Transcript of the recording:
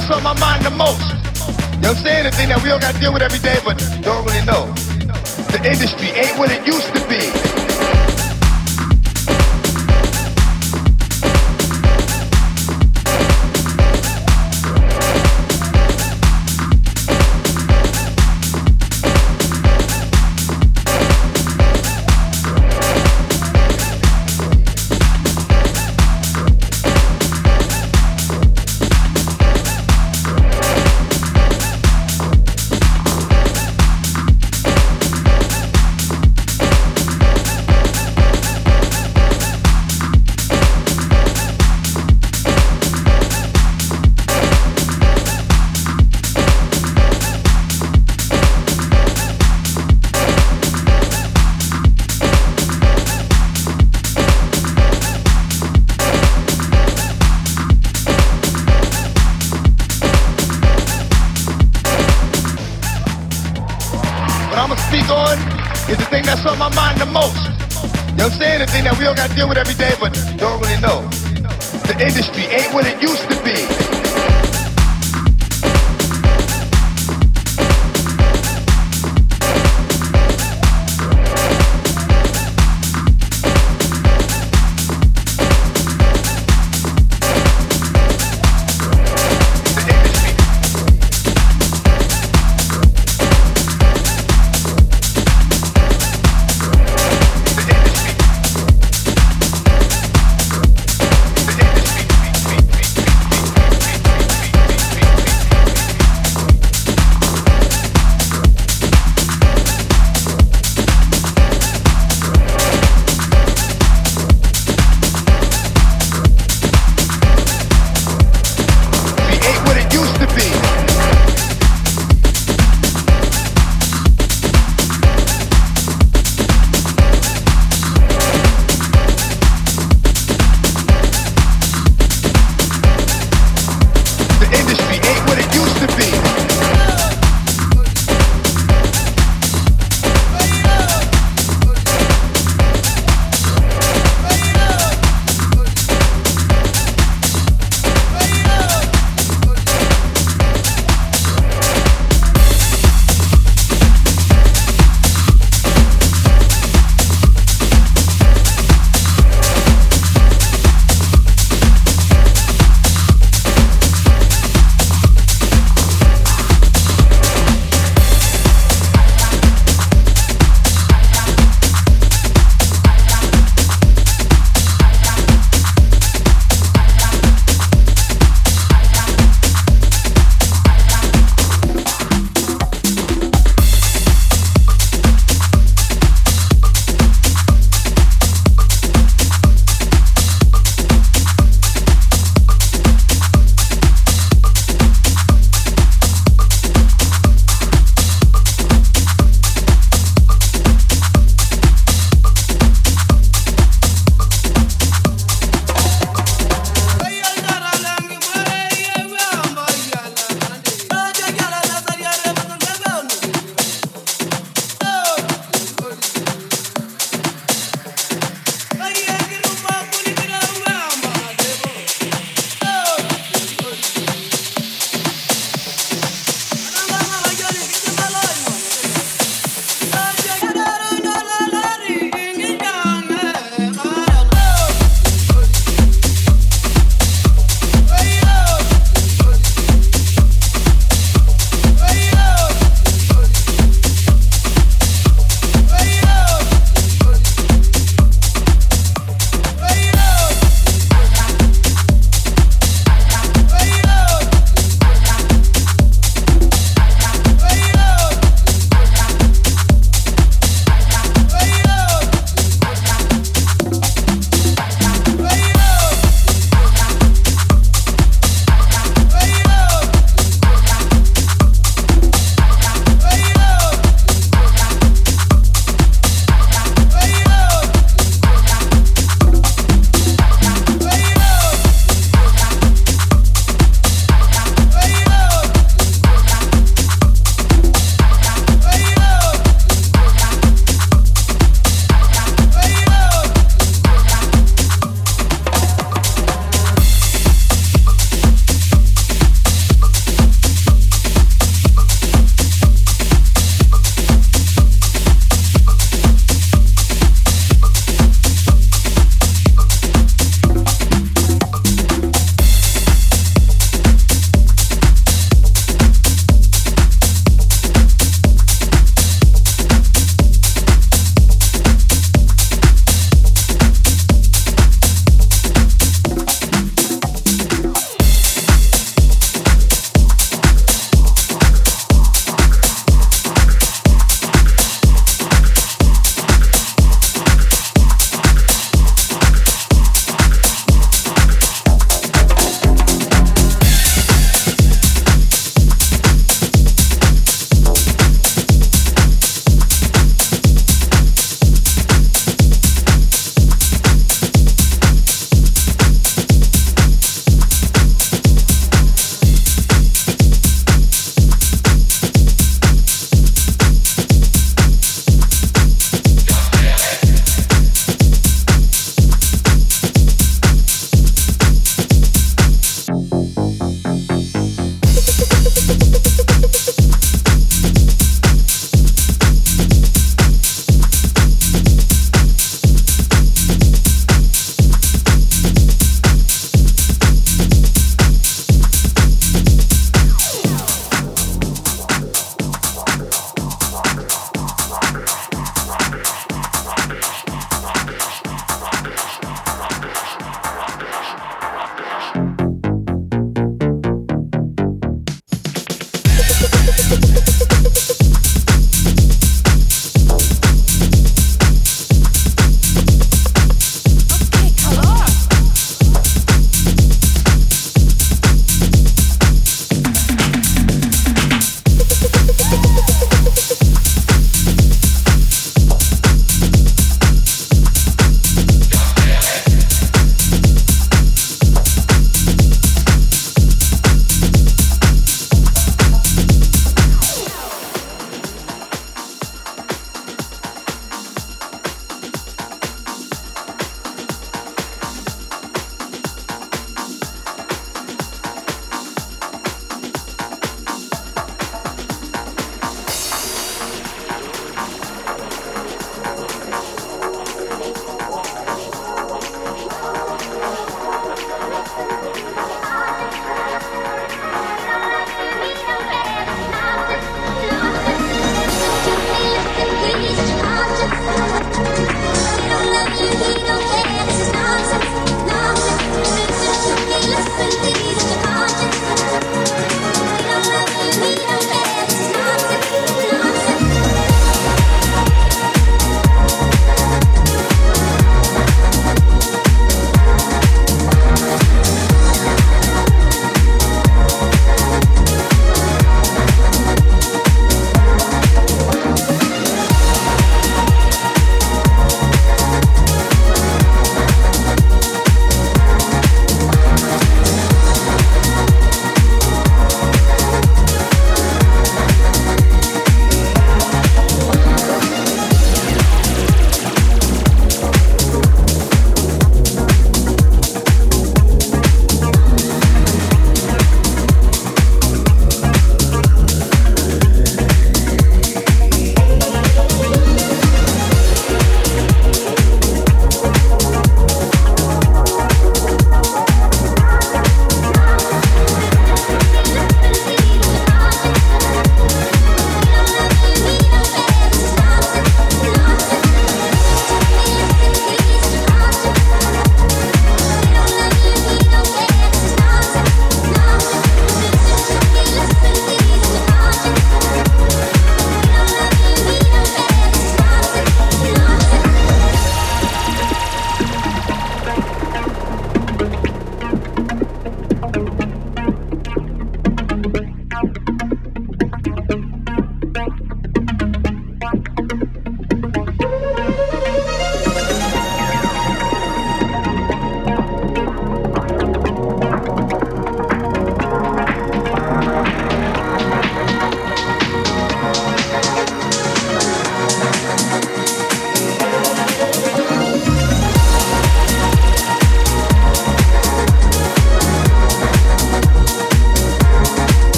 That's on my mind the most. You know what I'm saying? The thing that we all gotta deal with every day, but don't really know. The industry ain't what it used to be.